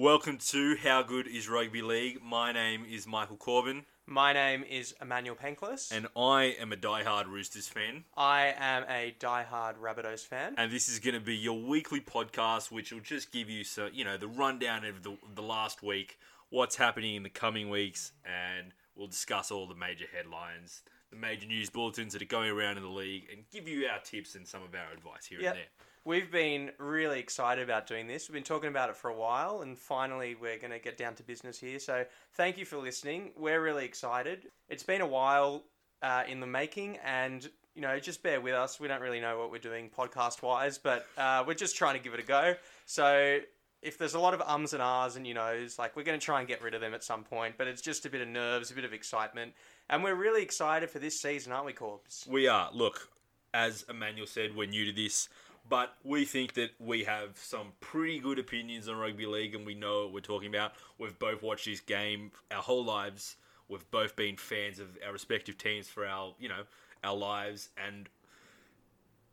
Welcome to How Good is Rugby League. My name is Michael Corbin, My name is Emmanuel Penklis. and I am a die-hard Roosters fan. I am a die-hard Rabbitohs fan. And this is going to be your weekly podcast, which will just give you, so you know, the rundown of the, the last week, what's happening in the coming weeks, and we'll discuss all the major headlines, the major news bulletins that are going around in the league, and give you our tips and some of our advice here Yep. and there. We've been really excited about doing this. We've been talking about it for a while, and finally we're going to get down to business here. So thank you for listening. We're really excited. It's been a while uh, in the making, and you know, just bear with us. We don't really know what we're doing podcast-wise, but uh, we're just trying to give it a go. So if there's a lot of ums and ahs and you knows, like we're going to try and get rid of them at some point, but it's just a bit of nerves, a bit of excitement, and we're really excited for this season, aren't we, Corbs? We are. Look, as Emmanuel said, we're new to this, but we think that we have some pretty good opinions on rugby league and we know what we're talking about. We've both watched this game our whole lives. We've both been fans of our respective teams for our, you know, our lives and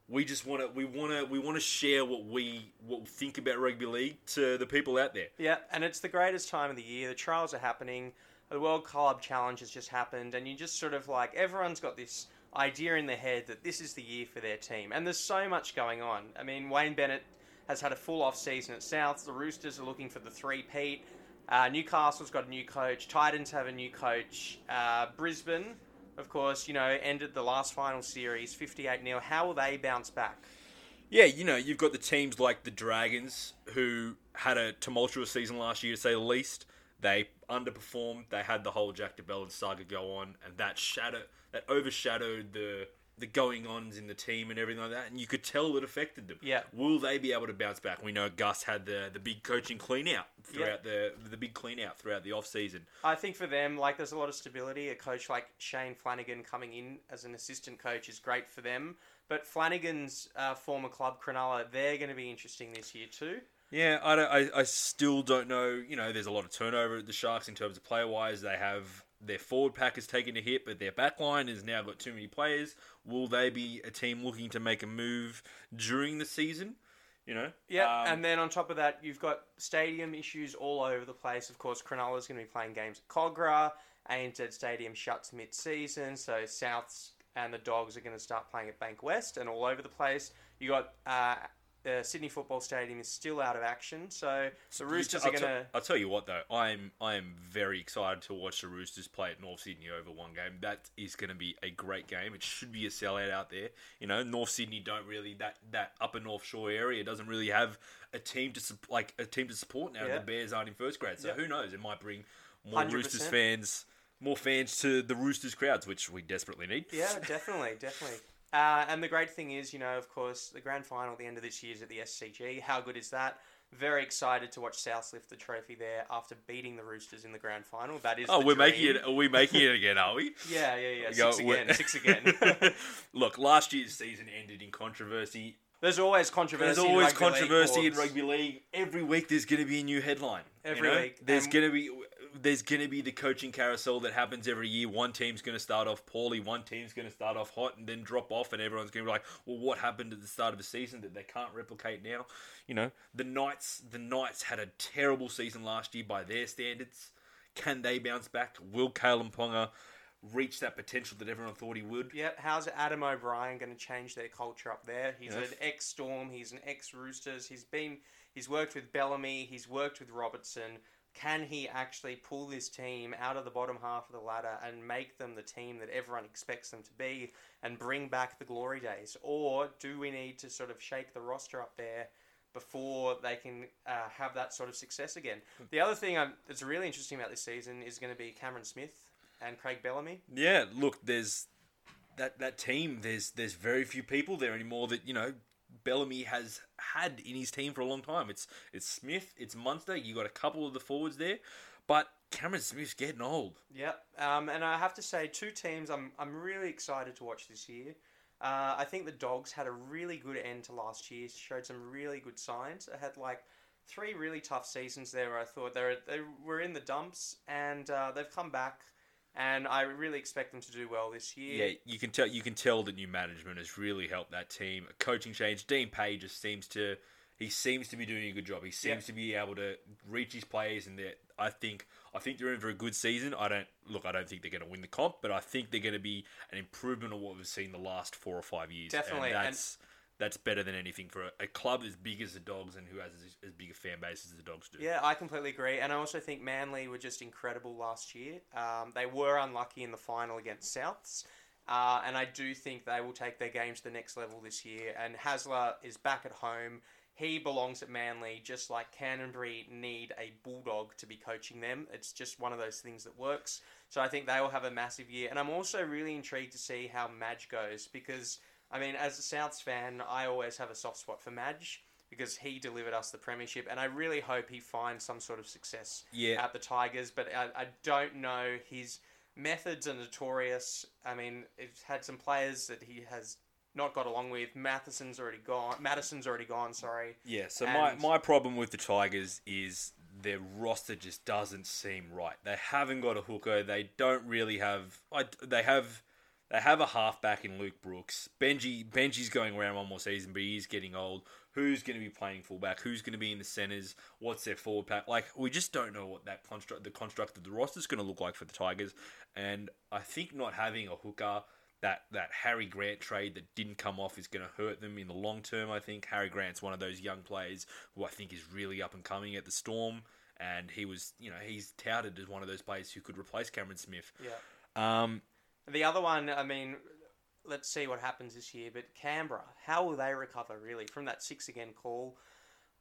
we just want to we want to we want to share what we what we think about rugby league to the people out there. Yeah, and it's the greatest time of the year. The trials are happening. The World Club Challenge has just happened, and you just sort of like everyone's got this idea in their head that this is the year for their team. And there's so much going on. I mean, Wayne Bennett has had a full off season at South. The Roosters are looking for the three peat. Uh, Newcastle's got a new coach. Titans have a new coach. Uh, Brisbane, of course, you know, ended the last final series 58 0. How will they bounce back? Yeah, you know, you've got the teams like the Dragons who had a tumultuous season last year, to say the least. They underperformed. They had the whole Jack de Belin saga go on, and that shadow that overshadowed the the going ons in the team and everything like that. And you could tell it affected them. Yeah. Will they be able to bounce back? We know Gus had the the big coaching clean out throughout the the big clean out throughout the off season. I think for them, like, there's a lot of stability. A coach like Shane Flanagan coming in as an assistant coach is great for them. But Flanagan's uh, former club, Cronulla, they're going to be interesting this year too. Yeah, I, I, I still don't know. You know, there's a lot of turnover at the Sharks in terms of player wise. They have their forward pack has taken a hit, but their back line has now got too many players. Will they be a team looking to make a move during the season? You know, Yeah, Um, and then on top of that, you've got stadium issues all over the place. Of course, Cronulla's going to be playing games at Kogarah. ANZ Stadium shuts mid-season, so Souths and the Dogs are going to start playing at Bankwest and all over the place. You got uh, the Sydney Football Stadium is still out of action, so the Roosters I'll are going to. I'll tell you what though, I'm I am very excited to watch the Roosters play at North Sydney over one game. That is going to be a great game. It should be a sellout out there. You know, North Sydney don't really that that upper North Shore area doesn't really have a team to like a team to support now. Yeah. The Bears aren't in first grade, so Yeah. who knows? It might bring more 100%. Roosters fans, more fans to the Roosters crowds, which we desperately need. Yeah, definitely, definitely. Uh, and the great thing is, you know, of course, the grand final at the end of this year is at the SCG. How good is that? Very excited to watch South lift the trophy there after beating the Roosters in the grand final. That is. Oh, we're making it. Are we making it again? Are we? Yeah, yeah, yeah. Six we're- again. Six again. Look, last year's season ended in controversy. There's always controversy. There's in always controversy in rugby league. Every week there's going to be a new headline. you Every know? week. There's going to be there's going to be the coaching carousel that happens every year. One team's going to start off poorly, one team's going to start off hot and then drop off and everyone's going to be like, "Well, what happened at the start of the season that they can't replicate now?" You know, the Knights the Knights had a terrible season last year by their standards. Can they bounce back? Will Kalyn Ponga reach that potential that everyone thought he would? Yep. How's Adam O'Brien going to change their culture up there? He's Yeah. an ex Storm. He's an ex Roosters. He's been. He's worked with Bellamy. He's worked with Robertson. Can he actually pull this team out of the bottom half of the ladder and make them the team that everyone expects them to be and bring back the glory days? Or do we need to sort of shake the roster up there before they can uh, have that sort of success again? The other thing um, that's really interesting about this season is going to be Cameron Smith and Craig Bellamy. Yeah, look, there's that that team. There's there's very few people there anymore that you know Bellamy has had in his team for a long time. It's it's Smith, it's Munster. You got a couple of the forwards there, but Cameron Smith's getting old. Yep. Um, and I have to say, two teams I'm, I'm really excited to watch this year. Uh, I think the Dogs had a really good end to last year, showed some really good signs. I had like three really tough seasons there I thought they were, they were in the dumps, and uh, they've come back. And I really expect them to do well this year. Yeah, you can tell you can tell that new management has really helped that team. A coaching change. Dean Pay just seems to he seems to be doing a good job. He seems Yeah. to be able to reach his players, and they're- I think I think they're in for a good season. I don't look. I don't think they're going to win the comp, but I think they're going to be an improvement on what we've seen the last four or five years. Definitely, and and- that's better than anything for a, a club as big as the Dogs and who has as, as big a fan base as the Dogs do. Yeah, I completely agree, and I also think Manly were just incredible last year. Um, they were unlucky in the final against Souths, uh, and I do think they will take their game to the next level this year. And Hasler is back at home. He belongs at Manly, just like Canterbury need a bulldog to be coaching them. It's just one of those things that works. So I think they will have a massive year, and I'm also really intrigued to see how Madge goes because. I mean, as a Souths fan, I always have a soft spot for Madge because he delivered us the premiership, and I really hope he finds some sort of success Yeah. at the Tigers. But I, I don't know his methods are notorious. I mean, it's had some players that he has not got along with. Matheson's already gone. Madison's already gone. Sorry. Yeah, so my, my problem with the Tigers is their roster just doesn't seem right. They haven't got a hooker. They don't really have. I, they have. They have a halfback in Luke Brooks. Benji Benji's going around one more season, but he's getting old. Who's going to be playing fullback? Who's going to be in the centres? What's their forward pack? Like we just don't know what that construct, the construct of the roster is going to look like for the Tigers. And I think not having a hooker, that that Harry Grant trade that didn't come off is going to hurt them in the long term. I think Harry Grant's one of those young players who I think is really up and coming at the Storm, and he was, you know, he's touted as one of those players who could replace Cameron Smith. Yeah. Um, The other one, I mean, let's see what happens this year. But Canberra, how will they recover really from that six again call?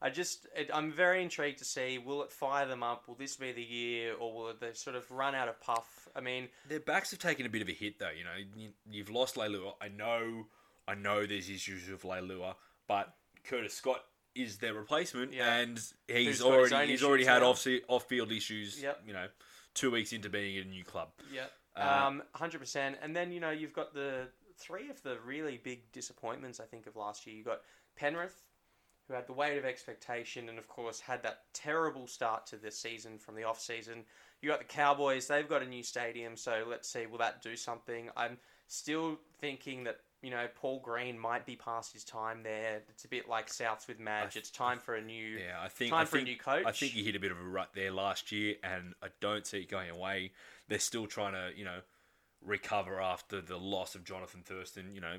I just, it, I'm very intrigued to see will it fire them up? Will this be the year, or will they sort of run out of puff? I mean, Their backs have taken a bit of a hit, though. You know, you, you've lost Leilua. I know, I know. There's issues with Leilua, but Curtis Scott is their replacement, Yeah. and Who's he's his already he's already had now. off off field issues. Yep. You know, two weeks into being at a new club. yeah, um, hundred percent. And then you know you've got the three of the really big disappointments. I think of last year. You got Penrith, who had the weight of expectation, and of course had that terrible start to the season from the off season. You got the Cowboys. They've got a new stadium, so let's see will that do something. I'm still thinking that. You know, Paul Green might be past his time there. It's a bit like Souths with Madge. It's time for a new. Yeah, I think Time I for a new coach. I think he hit a bit of a rut there last year, and I don't see it going away. They're still trying to, you know, recover after the loss of Jonathan Thurston. You know,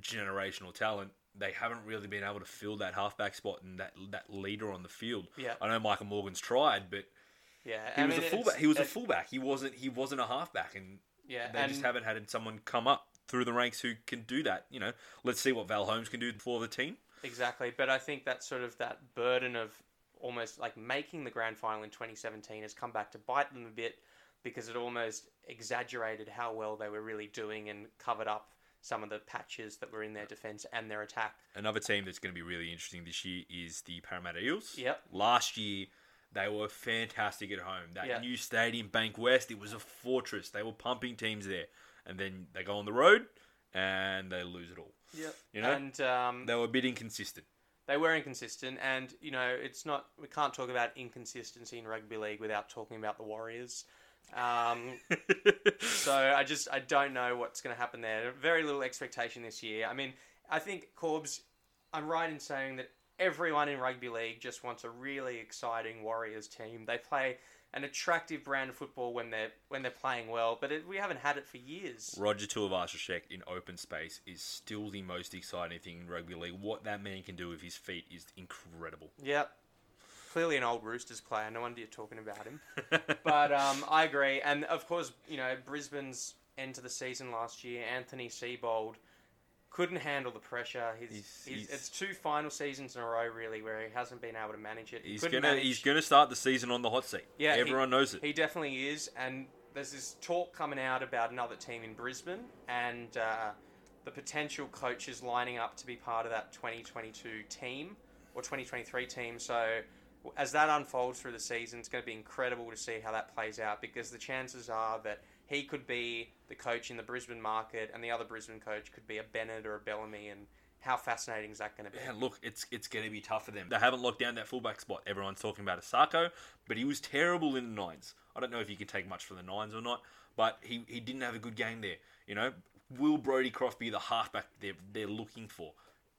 generational talent. They haven't really been able to fill that halfback spot and that that leader on the field. Yeah. I know Michael Morgan's tried, but Yeah, he I was mean, a fullback. He was a fullback. He wasn't. He wasn't a halfback, and Yeah, they and just haven't had someone come up through the ranks who can do that. You know, let's see what Val Holmes can do for the team. Exactly, but I think that sort of that burden of almost like making the grand final in 2017 has come back to bite them a bit because it almost exaggerated how well they were really doing and covered up some of the patches that were in their defense and their attack. Another team that's going to be really interesting this year is the Parramatta Eels. Yep. Last year, they were fantastic at home. That Yeah. new stadium, Bankwest, it was a fortress. They were pumping teams there. And then they go on the road and they lose it all. Yep. You know? and um, They were a bit inconsistent. they were inconsistent, and you know it's not. We can't talk about inconsistency in rugby league without talking about the Warriors. Um, So I just I don't know what's going to happen there. Very little expectation this year. I mean, I think Corbs. I'm right in saying that everyone in rugby league just wants a really exciting Warriors team. They play an attractive brand of football when they're when they're playing well, but it, we haven't had it for years. Roger Tuivasa-Sheck in open space is still the most exciting thing in rugby league. What that man can do with his feet is incredible. Yep. Clearly an old Roosters player. No wonder you're talking about him. but um, I agree, and of course, you know Brisbane's end to the season last year. Anthony Seibold couldn't handle the pressure. He's, He's- he's, he's- it's two final seasons in a row, really, where he hasn't been able to manage it. He He's gonna manage- he's gonna start the season on the hot seat. Yeah, he- everyone knows it. He definitely is, and there's this talk coming out about another team in Brisbane and uh, the potential coaches lining up to be part of that 2022 team or 2023 team. So as that unfolds through the season, it's going to be incredible to see how that plays out because the chances are that he could be the coach in the Brisbane market, and the other Brisbane coach could be a Bennett or a Bellamy, and how fascinating is that going to be? Look, it's it's going to be tough for them. They haven't locked down that fullback spot. Everyone's talking about Isaako, but he was terrible in the nines. I don't know if you can take much from the nines or not, but he, he didn't have a good game there. You know, will Brodie Croft be the halfback they're they're looking for?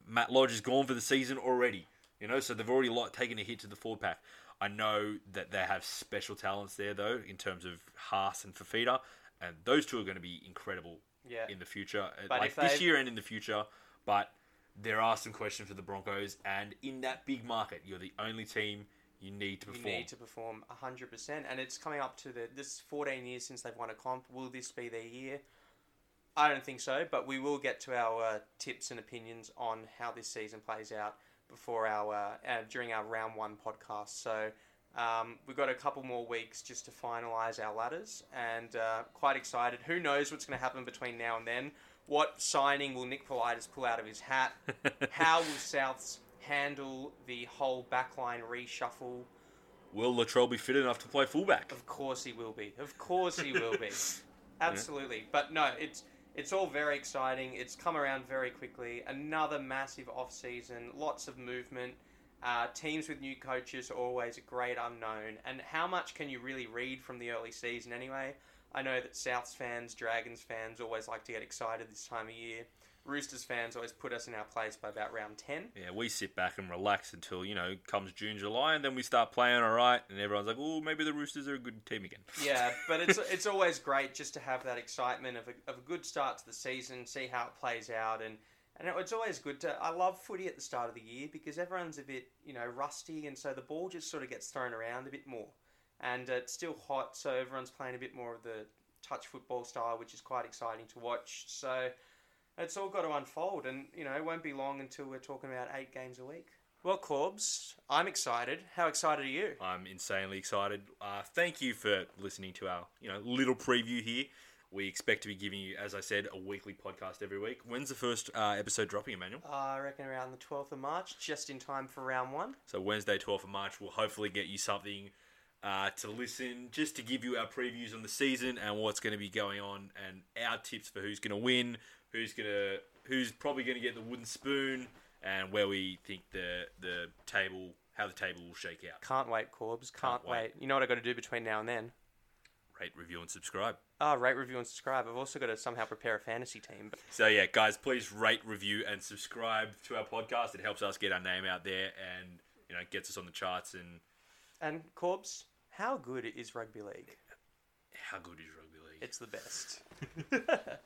Matt Lodge is gone for the season already. You know, so they've already lot taken a hit to the forward pack. I know that they have special talents there, though, in terms of Haas and Fifita, and those two are going to be incredible Yeah. in the future, uh, But like this year and in the future. But there are some questions for the Broncos, and in that big market, you're the only team you need to perform. You need to perform 100%. And it's coming up to the this 14 years since they've won a comp. Will this be their year? I don't think so, but we will get to our uh, tips and opinions on how this season plays out before our uh, uh, during our round one podcast. So um, we've got a couple more weeks just to finalise our ladders, and uh, quite excited. Who knows what's going to happen between now and then? What signing will Nick Politis pull out of his hat? How will Souths handle the whole backline reshuffle? Will Latrell be fit enough to play fullback? Of course he will be. Of course he will be. Absolutely. But no, it's it's all very exciting. It's come around very quickly. Another massive off season. Lots of movement. Uh, teams with new coaches are always a great unknown. And how much can you really read from the early season anyway? I know that Souths fans, Dragons fans always like to get excited this time of year. Roosters fans always put us in our place by about round 10. Yeah, we sit back and relax until you know comes June, July, and then we start playing all right, and everyone's like, "Oh, maybe the Roosters are a good team again." Yeah, but it's it's always great just to have that excitement of a, of a good start to the season, see how it plays out, and and it's always good to. I love footy at the start of the year because everyone's a bit you know rusty, and so the ball just sort of gets thrown around a bit more, and uh, it's still hot, so everyone's playing a bit more of the touch football style, which is quite exciting to watch. So it's all got to unfold, and you know it won't be long until we're talking about eight games a week. Well, Corbs, I'm excited. How excited are you? I'm insanely excited. Uh, thank you for listening to our you know little preview here. We expect to be giving you, as I said, a weekly podcast every week. When's the first uh, episode dropping, Emmanuel? Uh, I reckon around the 12th of March, just in time for round one. So Wednesday, 12th of March, we'll hopefully get you something uh, to listen, just to give you our previews on the season and what's going to be going on, and our tips for who's going to win, who's going to, who's probably going to get the wooden spoon, and where we think the the table, how the table will shake out. Can't wait, Corbs. Can't, Can't wait. wait. You know what i got to do between now and then? Rate, review, and subscribe. Oh, rate, review, and subscribe. I've also got to somehow prepare a fantasy team. But So yeah, guys, please rate, review, and subscribe to our podcast. It helps us get our name out there, and you know, gets us on the charts. And And, Corbs, how good is rugby league? how good is rugby league? It's the best.